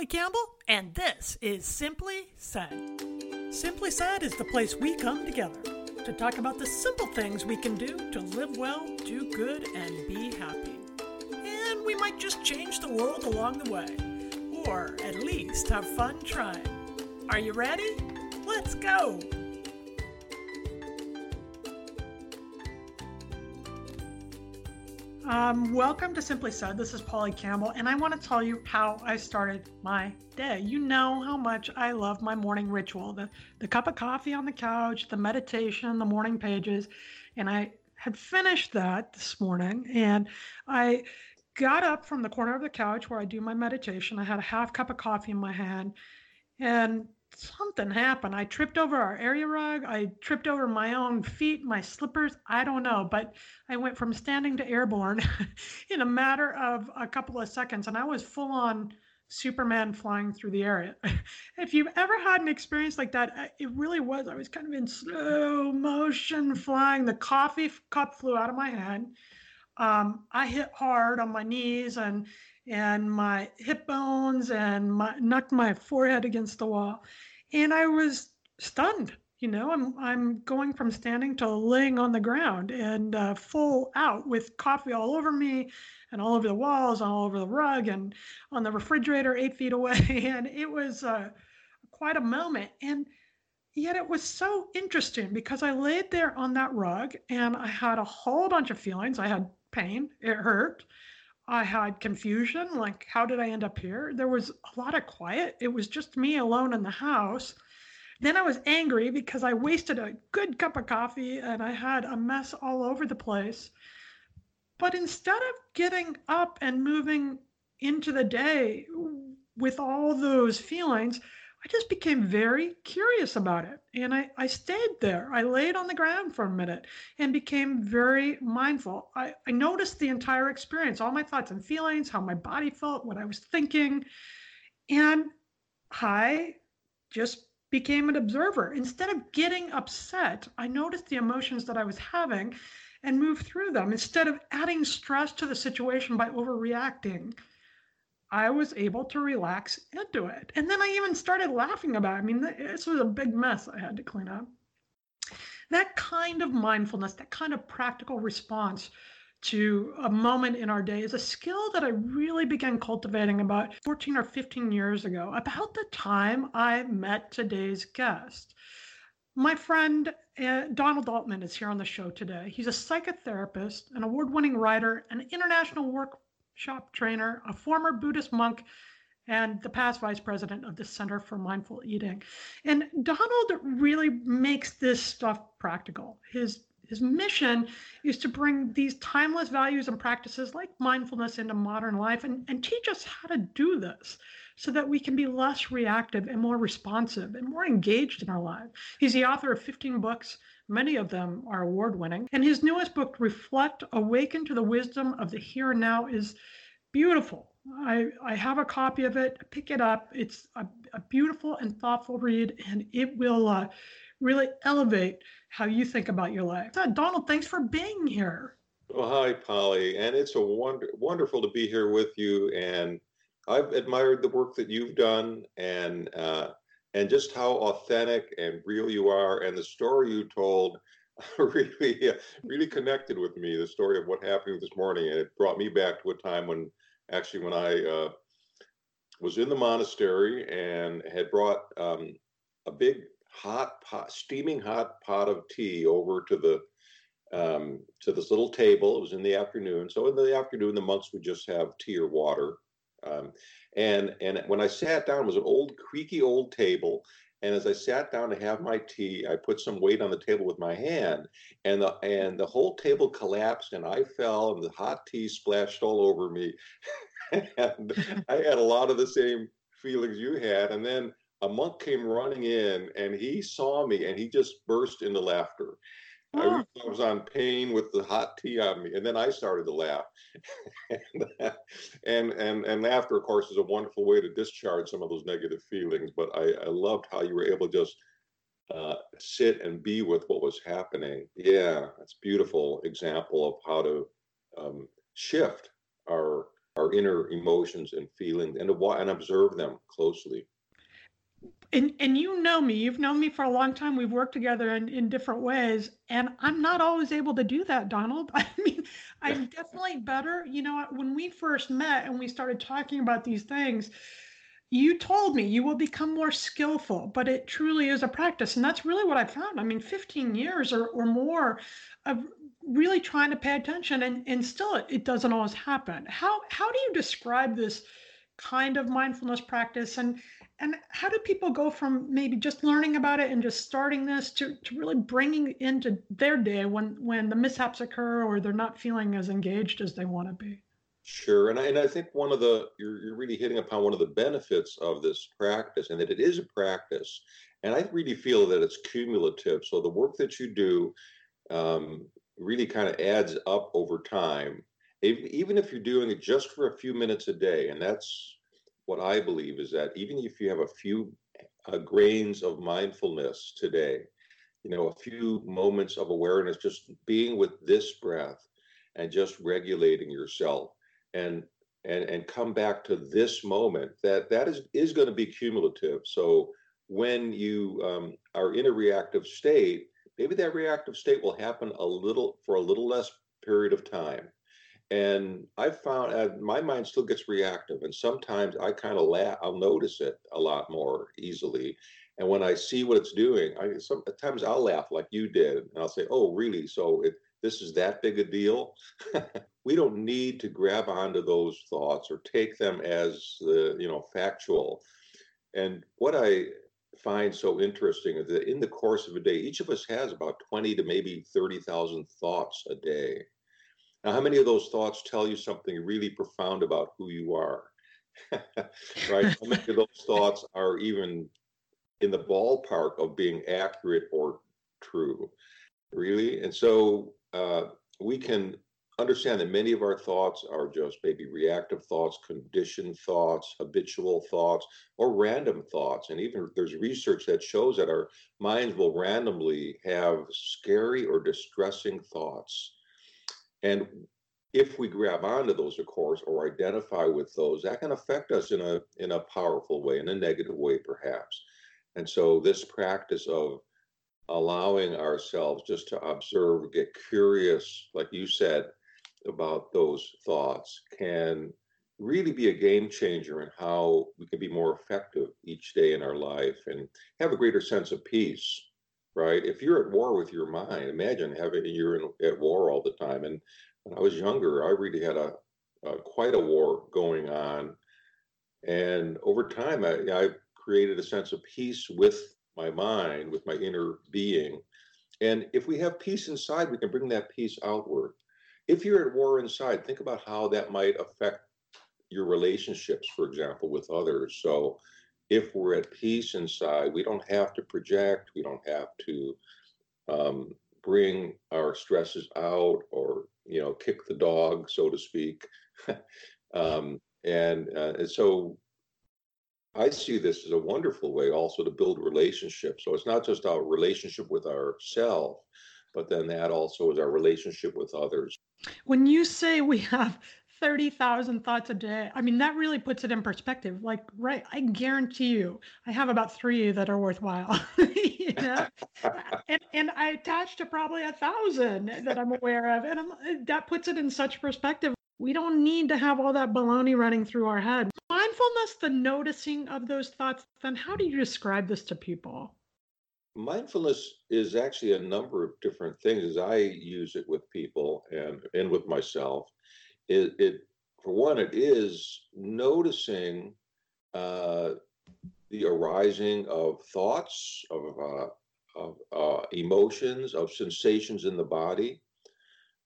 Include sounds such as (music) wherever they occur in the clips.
Polly Campbell, and this is Simply Said. Simply Said is the place we come together to talk about the simple things we can do to live well, do good, and be happy. And we might just change the world along the way, or at least have fun trying. Are you ready? Let's go! Um, welcome to Simply Said. This is Polly Campbell, and I want to tell you how I started my day. You know how much I love my morning ritual the, the cup of coffee on the couch, the meditation, the morning pages. And I had finished that this morning, and I got up from the corner of the couch where I do my meditation. I had a half cup of coffee in my hand, and something happened. I tripped over our area rug. I tripped over my own feet, my slippers. I don't know, but I went from standing to airborne (laughs) in a matter of a couple of seconds, and I was full on Superman flying through the area. (laughs) if you've ever had an experience like that, it really was. I was kind of in slow motion flying. The coffee cup flew out of my hand. Um, I hit hard on my knees and and my hip bones and my, knocked my forehead against the wall and I was stunned. You know, I'm I'm going from standing to laying on the ground and uh, full out with coffee all over me, and all over the walls, and all over the rug, and on the refrigerator eight feet away, (laughs) and it was uh, quite a moment. And yet it was so interesting because I laid there on that rug and I had a whole bunch of feelings. I had pain, it hurt. I had confusion, like, how did I end up here? There was a lot of quiet. It was just me alone in the house. Then I was angry because I wasted a good cup of coffee and I had a mess all over the place. But instead of getting up and moving into the day with all those feelings, I just became very curious about it. And I, I stayed there. I laid on the ground for a minute and became very mindful. I, I noticed the entire experience, all my thoughts and feelings, how my body felt, what I was thinking. And I just became an observer. Instead of getting upset, I noticed the emotions that I was having and moved through them. Instead of adding stress to the situation by overreacting, I was able to relax into it. And then I even started laughing about it. I mean, this was a big mess I had to clean up. That kind of mindfulness, that kind of practical response to a moment in our day is a skill that I really began cultivating about 14 or 15 years ago, about the time I met today's guest. My friend uh, Donald Altman is here on the show today. He's a psychotherapist, an award winning writer, an international work shop trainer, a former Buddhist monk, and the past vice president of the Center for Mindful Eating. And Donald really makes this stuff practical. His his mission is to bring these timeless values and practices like mindfulness into modern life and, and teach us how to do this so that we can be less reactive and more responsive and more engaged in our lives. He's the author of 15 books, Many of them are award winning. And his newest book, Reflect Awaken to the Wisdom of the Here and Now, is beautiful. I, I have a copy of it. Pick it up. It's a, a beautiful and thoughtful read, and it will uh, really elevate how you think about your life. Uh, Donald, thanks for being here. Well, hi, Polly. And it's a wonder, wonderful to be here with you. And I've admired the work that you've done. And uh, and just how authentic and real you are and the story you told (laughs) really really connected with me the story of what happened this morning and it brought me back to a time when actually when i uh, was in the monastery and had brought um, a big hot pot steaming hot pot of tea over to the um, to this little table. It was in the afternoon. So in the afternoon the monks would just have tea or water um, and and when I sat down, it was an old creaky old table. And as I sat down to have my tea, I put some weight on the table with my hand, and the and the whole table collapsed, and I fell, and the hot tea splashed all over me. (laughs) and I had a lot of the same feelings you had. And then a monk came running in, and he saw me, and he just burst into laughter. I, I, was on pain with the hot tea on me, and then I started to laugh. and, and and and laughter, of course, is a wonderful way to discharge some of those negative feelings. But I, I loved how you were able to just uh, sit and be with what was happening. Yeah, that's beautiful example of how to um, shift our our inner emotions and feelings and to and observe them closely and and you know me you've known me for a long time we've worked together in, in different ways and i'm not always able to do that donald. (laughs) I mean i'm definitely better you know when we first met and we started talking about these things you told me you will become more skillful but it truly is a practice and that's really what i found. I mean 15 years or, or more of really trying to pay attention and, and still it, it doesn't always happen. How how do you describe this kind of mindfulness practice and and how do people go from maybe just learning about it and just starting this to, to really bringing into their day when when the mishaps occur or they're not feeling as engaged as they want to be? Sure and I, and I think one of the you're, you're really hitting upon one of the benefits of this practice and that it is a practice. And i really feel that it's cumulative so the work that you do um, really kind of adds up over time. Even if you're doing it just for a few minutes a day and that's what I believe is that even if you have a few uh, grains of mindfulness today, you know, a few moments of awareness, just being with this breath and just regulating yourself and and and come back to this moment that that is is going to be cumulative. So when you um, are in a reactive state maybe that reactive state will happen a little for a little less period of time and I've found uh, my mind still gets reactive, and sometimes I kind of laugh. I'll notice it a lot more easily, and when I see what it's doing, I sometimes I'll laugh like you did, and I'll say, "Oh, really? So it, this is that big a deal?" (laughs) we don't need to grab onto those thoughts or take them as the you know factual. And what I find so interesting is that in the course of a day, each of us has about twenty to maybe thirty thousand thoughts a day now, how many of those thoughts tell you something really profound about who you are? (laughs) right? How many of those thoughts are even in the ballpark of being accurate or true? Really? And so uh, we can understand that many of our thoughts are just maybe reactive thoughts, conditioned thoughts, habitual thoughts, or random thoughts. And even there's research that shows that our minds will randomly have scary or distressing thoughts and if we grab onto those, of course, or identify with those, that can affect us in a in a powerful way, in a negative way, perhaps. And so this practice of allowing ourselves just to observe, get curious, like you said, about those thoughts can really be a game changer in how we can be more effective each day in our life and have a greater sense of peace right? If you're at war with your mind, imagine having you're in, at war all the time. And when I was younger, I really had a, a quite a war going on, and over time, I, I created a sense of peace with my mind, with my inner being. And if we have peace inside, we can bring that peace outward. If you're at war inside, think about how that might affect your relationships, for example, with others. So if we're at peace inside, we don't have to project, we don't have to um, bring our stresses out or you know kick the dog, so to speak. (laughs) um, and, uh, and so I see this as a wonderful way also to build relationships. So it's not just our relationship with ourselves, but then that also is our relationship with others. When you say we have 30,000 thoughts a day. I mean, that really puts it in perspective. Like, right, I guarantee you, I have about three that are worthwhile. (laughs) you know? and, and I attach to probably a thousand that I'm aware of. And I'm, that puts it in such perspective. We don't need to have all that baloney running through our head. Mindfulness, the noticing of those thoughts, then how do you describe this to people? Mindfulness is actually a number of different things as I use it with people and, and with myself it, it for one, it is noticing uh, the arising of thoughts, of, uh, of uh, emotions, of sensations in the body,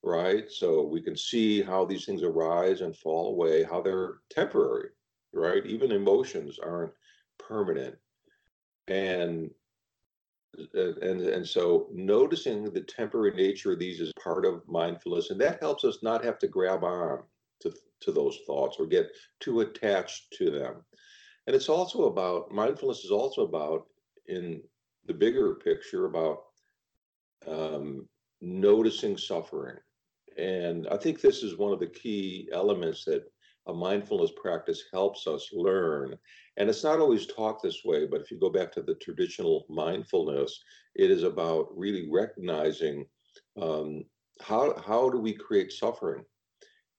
right? So we can see how these things arise and fall away, how they're temporary, right? Even emotions aren't permanent. And and and so noticing the temporary nature of these is part of mindfulness and that helps us not have to grab on to, to those thoughts or get too attached to them. And it's also about mindfulness is also about in the bigger picture about um, noticing suffering. And i think this is one of the key elements that a mindfulness practice helps us learn. And it's not always taught this way, but if you go back to the traditional mindfulness, it is about really recognizing um, how, how do we create suffering?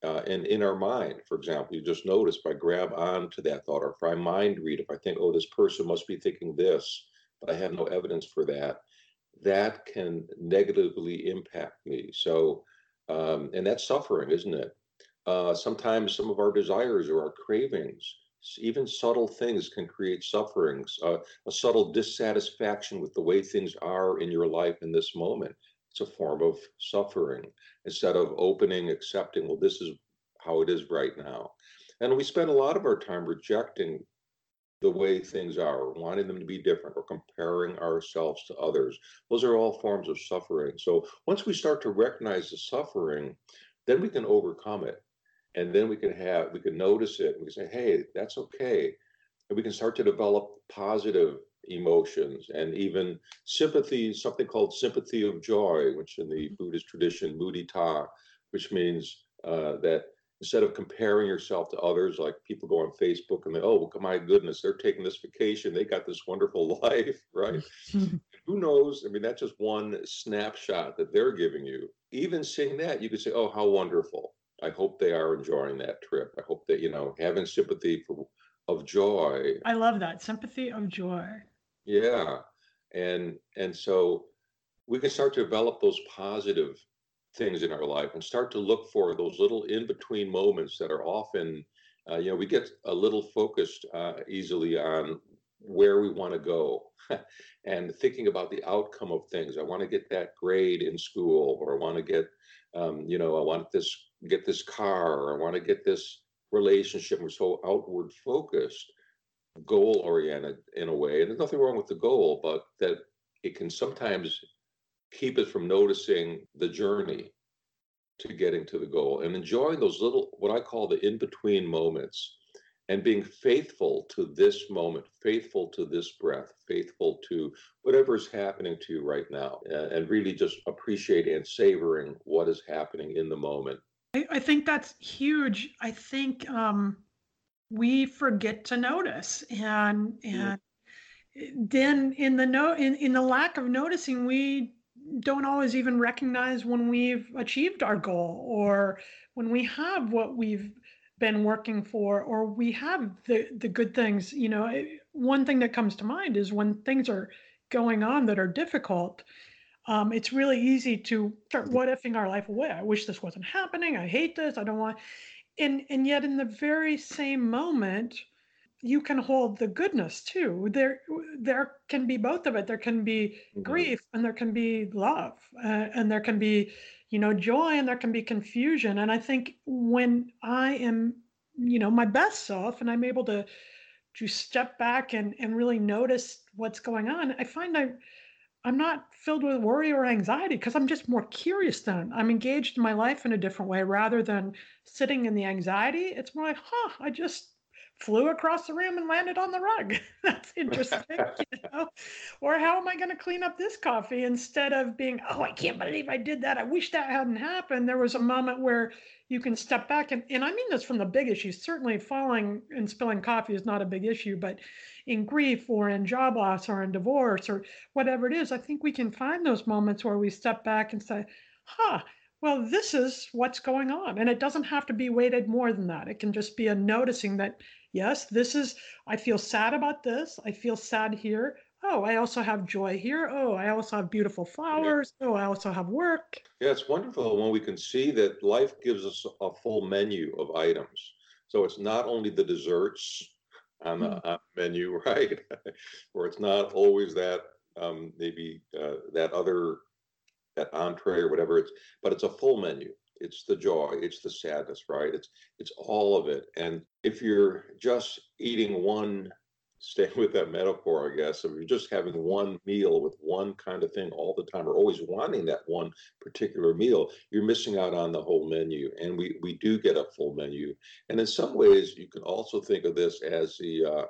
Uh, and in our mind, for example, you just notice if I grab on to that thought, or if I mind read, if I think, oh, this person must be thinking this, but I have no evidence for that, that can negatively impact me. So, um, and that's suffering, isn't it? Uh, sometimes some of our desires or our cravings, even subtle things can create sufferings, uh, a subtle dissatisfaction with the way things are in your life in this moment. It's a form of suffering instead of opening, accepting, well, this is how it is right now. And we spend a lot of our time rejecting the way things are, wanting them to be different, or comparing ourselves to others. Those are all forms of suffering. So once we start to recognize the suffering, then we can overcome it and then we can have we can notice it and we can say hey that's okay. And we can start to develop positive emotions and even sympathy something called sympathy of joy which in the buddhist tradition mudita which means uh, that instead of comparing yourself to others like people go on facebook and they oh my goodness they're taking this vacation. They got this wonderful (laughs) life right? (laughs) Who knows? I mean that's just one snapshot that they're giving you. Even seeing that you could say oh how wonderful I hope they are enjoying that trip. I hope that, you know, having sympathy for of joy. I love that. Sympathy of joy. Yeah. And and so we can start to develop those positive things in our life and start to look for those little in-between moments that are often uh, you know we get a little focused uh, easily on where we want to go (laughs) and thinking about the outcome of things i want to get that grade in school or i want to get um, you know i want this get this car or I want to get this relationship. We're so outward focused, goal oriented in a way. And there's nothing wrong with the goal, but that it can sometimes keep us from noticing the journey to getting to the goal and enjoying those little, what I call the in between moments and being faithful to this moment, faithful to this breath, faithful to whatever is happening to you right now, and really just appreciating and savoring what is happening in the moment. I, I think that's huge. I think um, we forget to notice, and and then in the no in, in the lack of noticing, we don't always even recognize when we've achieved our goal or when we have what we've been working for or we have the the good things you know one thing that comes to mind is when things are going on that are difficult um, it's really easy to start what ifing our life away. I wish this wasn't happening. I hate this. I don't want. And and yet in the very same moment, you can hold the goodness too. There there can be both of it. There can be mm-hmm. grief and there can be love uh, and there can be you know joy and there can be confusion. And I think when I am you know my best self and I'm able to to step back and and really notice what's going on, I find I I'm not filled with worry or anxiety because I'm just more curious then. I'm engaged in my life in a different way rather than sitting in the anxiety. It's more like, huh, I just flew across the room and landed on the rug. (laughs) That's interesting, (laughs) you know? Or how am I going to clean up this coffee instead of being, oh, I can't believe I did that. I wish that hadn't happened. There was a moment where you can step back and, and I mean this from the big issues. Certainly falling and spilling coffee is not a big issue, but in grief or in job loss or in divorce or whatever it is, I think we can find those moments where we step back and say, huh, well, this is what's going on. And it doesn't have to be weighted more than that. It can just be a noticing that, yes, this is, I feel sad about this. I feel sad here. Oh, I also have joy here. Oh, I also have beautiful flowers. Oh, I also have work. Yeah, it's wonderful when we can see that life gives us a full menu of items. So it's not only the desserts on the mm. menu, (laughs) right? or it's not always that um, maybe uh, that other that entree or whatever it's, but it's a full menu. It's the joy, it's the sadness, right? It's it's all of it. And if you're just eating one (laughs) stay with that metaphor, I guess, if you're just having one meal with one kind of thing all the time, or always wanting that one particular meal, you're missing out on the whole menu. And we we do get a full menu. And in some ways, you can also think of this as the uh,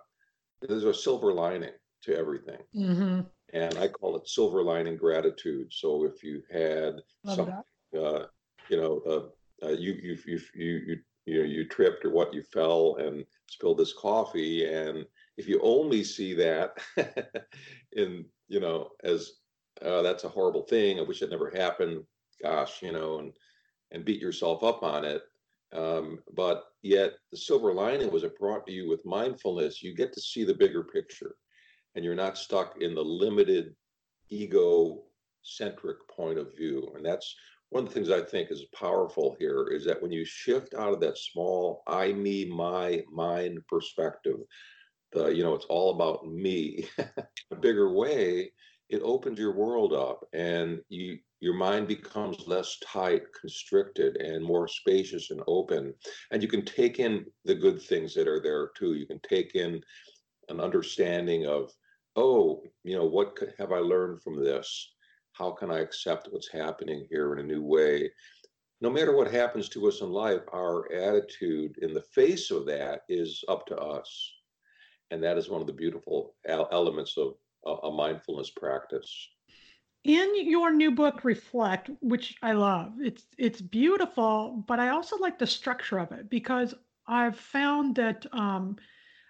there's a silver lining to everything. Mm-hmm. And I call it silver lining gratitude. So if you had Love something, uh, you know, uh, uh, you, you, you, you, you you know you tripped or what you fell and spilled this coffee. And if you only see that (laughs) in you know as uh, that's a horrible thing. I wish it never happened. Gosh you know and and beat yourself up on it. Um, but yet the silver lining was it brought to you with mindfulness. You get to see the bigger picture and you're not stuck in the limited ego centric point of view. And that's one of the things I think is powerful here is that when you shift out of that small I, me, my, mine perspective, the you know it's all about me, (laughs) a bigger way, it opens your world up, and you your mind becomes less tight, constricted, and more spacious and open, and you can take in the good things that are there too. You can take in an understanding of, oh, you know, what have I learned from this? How can I accept what's happening here in a new way? No matter what happens to us in life, our attitude in the face of that is up to us. And that is one of the beautiful elements of a mindfulness practice. In your new book, Reflect, which I love, it's it's beautiful, but I also like the structure of it because I've found that um,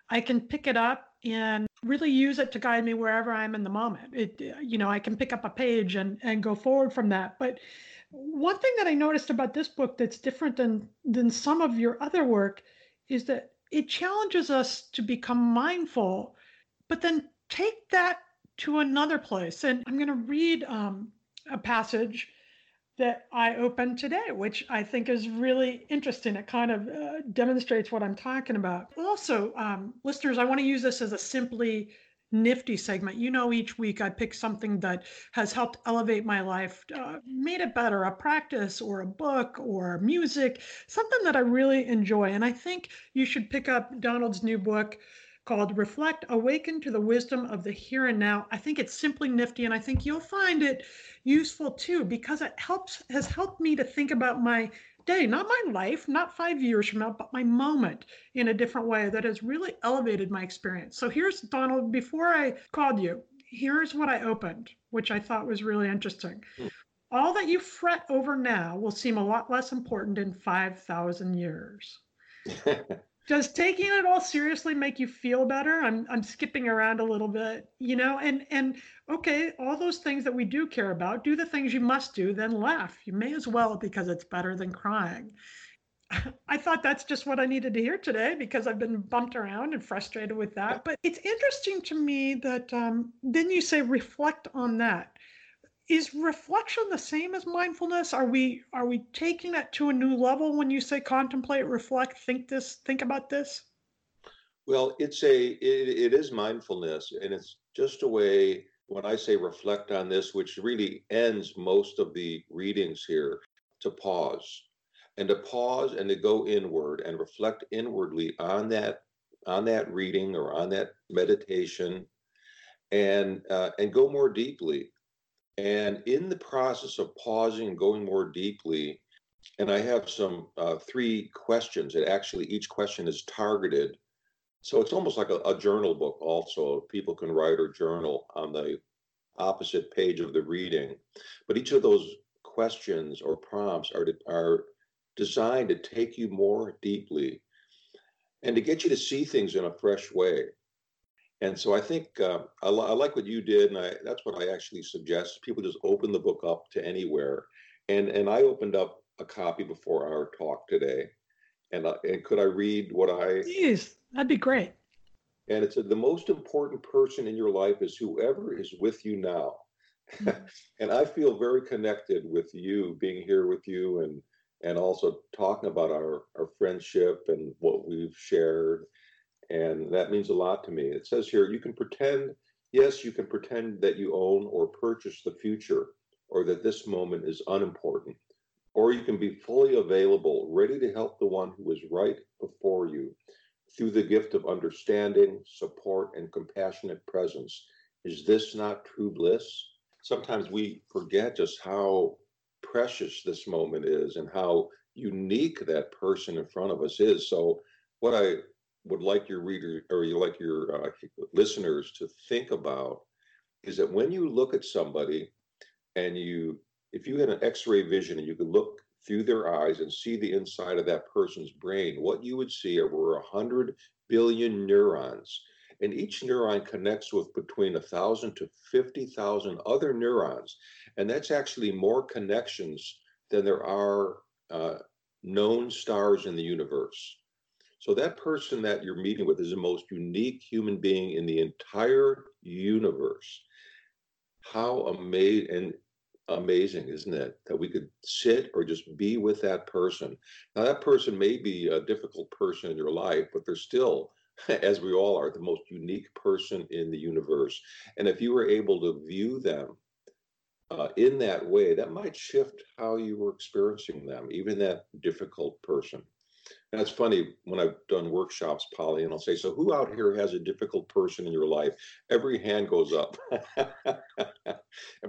I can pick it up and really use it to guide me wherever I'm in the moment. It, you know, I can pick up a page and and go forward from that. But one thing that I noticed about this book that's different than than some of your other work is that it challenges us to become mindful, but then take that to another place. And I'm going to read um, a passage that I opened today, which I think is really interesting. It kind of uh, demonstrates what I'm talking about. Also, um, listeners, I want to use this as a simply nifty segment. You know, each week I pick something that has helped elevate my life, uh, made it better, a practice or a book or music, something that I really enjoy. And I think you should pick up Donald's new book called Reflect Awaken to the Wisdom of the Here and Now. I think it's simply nifty, and I think you'll find it useful too because it helps has helped me to think about my day, not my life, not five years from now, but my moment in a different way that has really elevated my experience. So here's Donald, before I called you, here's what I opened, which I thought was really interesting. Hmm. All that you fret over now will seem a lot less important in 5,000 years. (laughs) does taking it all seriously make you feel better? I'm i'm skipping around a little bit you know and and okay all those things that we do care about do the things you must do then laugh. You may as well because it's better than crying. (laughs) I thought that's just what I needed to hear today because I've been bumped around and frustrated with that. But it's interesting to me that um, then you say reflect on that is reflection the same as mindfulness? Are we are we taking that to a new level when you say contemplate reflect think this think about this? Well it's a it, it is mindfulness and it's just a way when i say reflect on this which really ends most of the readings here to pause. And to pause and to go inward and reflect inwardly on that on that reading or on that meditation. And uh, and go more deeply and in the process of pausing and going more deeply, and I have some uh, three questions, and actually each question is targeted. So it's almost like a, a journal book, also. People can write or journal on the opposite page of the reading. But each of those questions or prompts are, are designed to take you more deeply and to get you to see things in a fresh way. And so I think uh, I, I, like what you did, and I, that's what I actually suggest. People just open the book up to anywhere, and and I opened up a copy before our talk today, and and could I read what I? Please, that'd be great. And it's a, the most important person in your life is whoever is with you now, mm-hmm. (laughs) and I feel very connected with you, being here with you, and and also talking about our our friendship and what we've shared and that means a lot to me. It says here you can pretend, yes, you can pretend that you own or purchase the future or that this moment is unimportant. Or you can be fully available, ready to help the one who is right before you through the gift of understanding, support, and compassionate presence. Is this not true bliss? Sometimes we forget just how precious this moment is and how unique that person in front of us is. So, what I would like your reader or you like your uh, listeners to think about is that when you look at somebody and you if you had an x-ray vision and you could look through their eyes and see the inside of that person's brain, what you would see are over 100 billion neurons. And each neuron connects with between 1,000 to 50,000 other neurons. And that's actually more connections than there are uh, known stars in the universe. So that person that you're meeting with is the most unique human being in the entire universe. How amazing and amazing, isn't it? That we could sit or just be with that person. Now that person may be a difficult person in your life, but they're still, (laughs) as we all are, the most unique person in the universe. And if you were able to view them uh, in that way, that might shift how you were experiencing them, even that difficult person. And it's funny when I've done workshops, Polly, and I'll say, So who out here has a difficult person in your life? Every hand goes up. (laughs)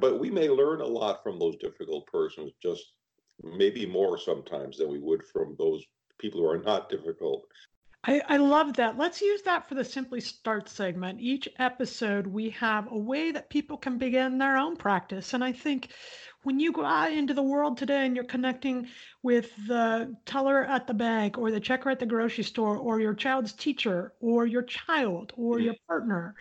but we may learn a lot from those difficult persons, just maybe more sometimes than we would from those people who are not difficult. I, I love that. Let's use that for the Simply Start segment. Each episode, we have a way that people can begin their own practice. And I think when you go out into the world today and you're connecting with the teller at the bank or the checker at the grocery store or your child's teacher or your child or your partner,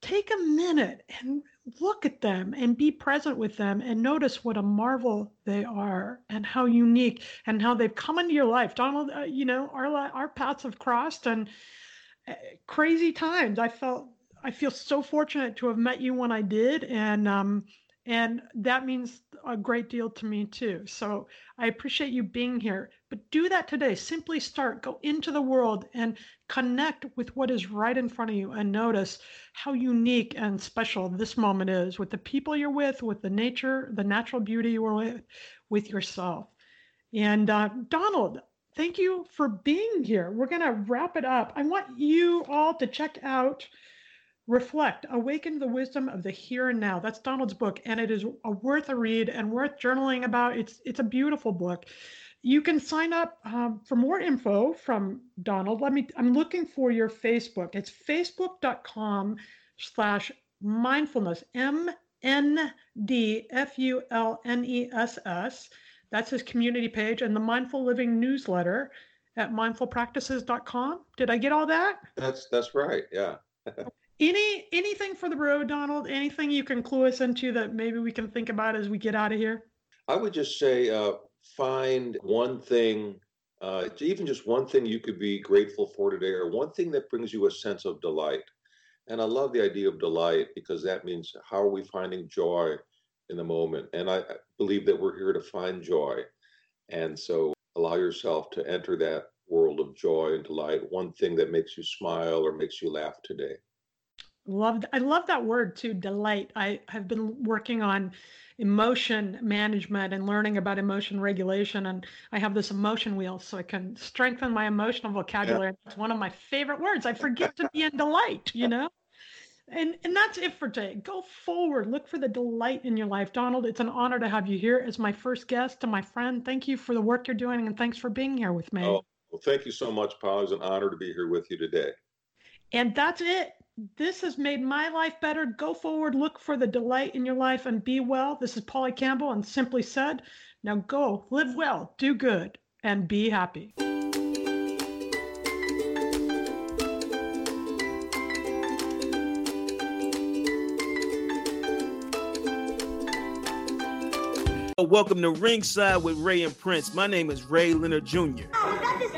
take a minute and look at them and be present with them and notice what a marvel they are and how unique and how they've come into your life. Donald, uh, you know, our our paths have crossed and uh, crazy times. I felt I feel so fortunate to have met you when I did and um and that means a great deal to me too. So I appreciate you being here. But do that today. Simply start, go into the world and connect with what is right in front of you and notice how unique and special this moment is with the people you're with, with the nature, the natural beauty you are with, with yourself. And uh, Donald, thank you for being here. We're going to wrap it up. I want you all to check out Reflect, Awaken the Wisdom of the Here and Now. That's Donald's book, and it is a worth a read and worth journaling about. It's it's a beautiful book. You can sign up um, for more info from Donald. Let me. I'm looking for your Facebook. It's facebook.com slash mindfulness. M N D F U L N E S S. That's his community page and the Mindful Living newsletter at mindfulpractices.com. Did I get all that? That's that's right. Yeah. (laughs) Any anything for the road, Donald? Anything you can clue us into that maybe we can think about as we get out of here? I would just say uh, find one thing, uh, even just one thing you could be grateful for today, or one thing that brings you a sense of delight. And I love the idea of delight because that means how are we finding joy in the moment? And I believe that we're here to find joy. And so allow yourself to enter that world of joy and delight, one thing that makes you smile or makes you laugh today. Loved I love that word too, delight. I have been working on emotion management and learning about emotion regulation and I have this emotion wheel so I can strengthen my emotional vocabulary. Yeah. It's one of my favorite words. I forget to be in delight, you know? And and that's it for today. Go forward. Look for the delight in your life. Donald, it's an honor to have you here as my first guest and my friend. Thank you for the work you're doing and thanks for being here with me. Oh, well, thank you so much, Paul. It's an honor to be here with you today. And that's it this has made my life better. Go forward, look for the delight in your life, and be well. This is Polly Campbell, and simply said, now go, live well, do good, and be happy. Welcome to Ringside with Ray and Prince. My name is Ray Leonard Jr. Oh, my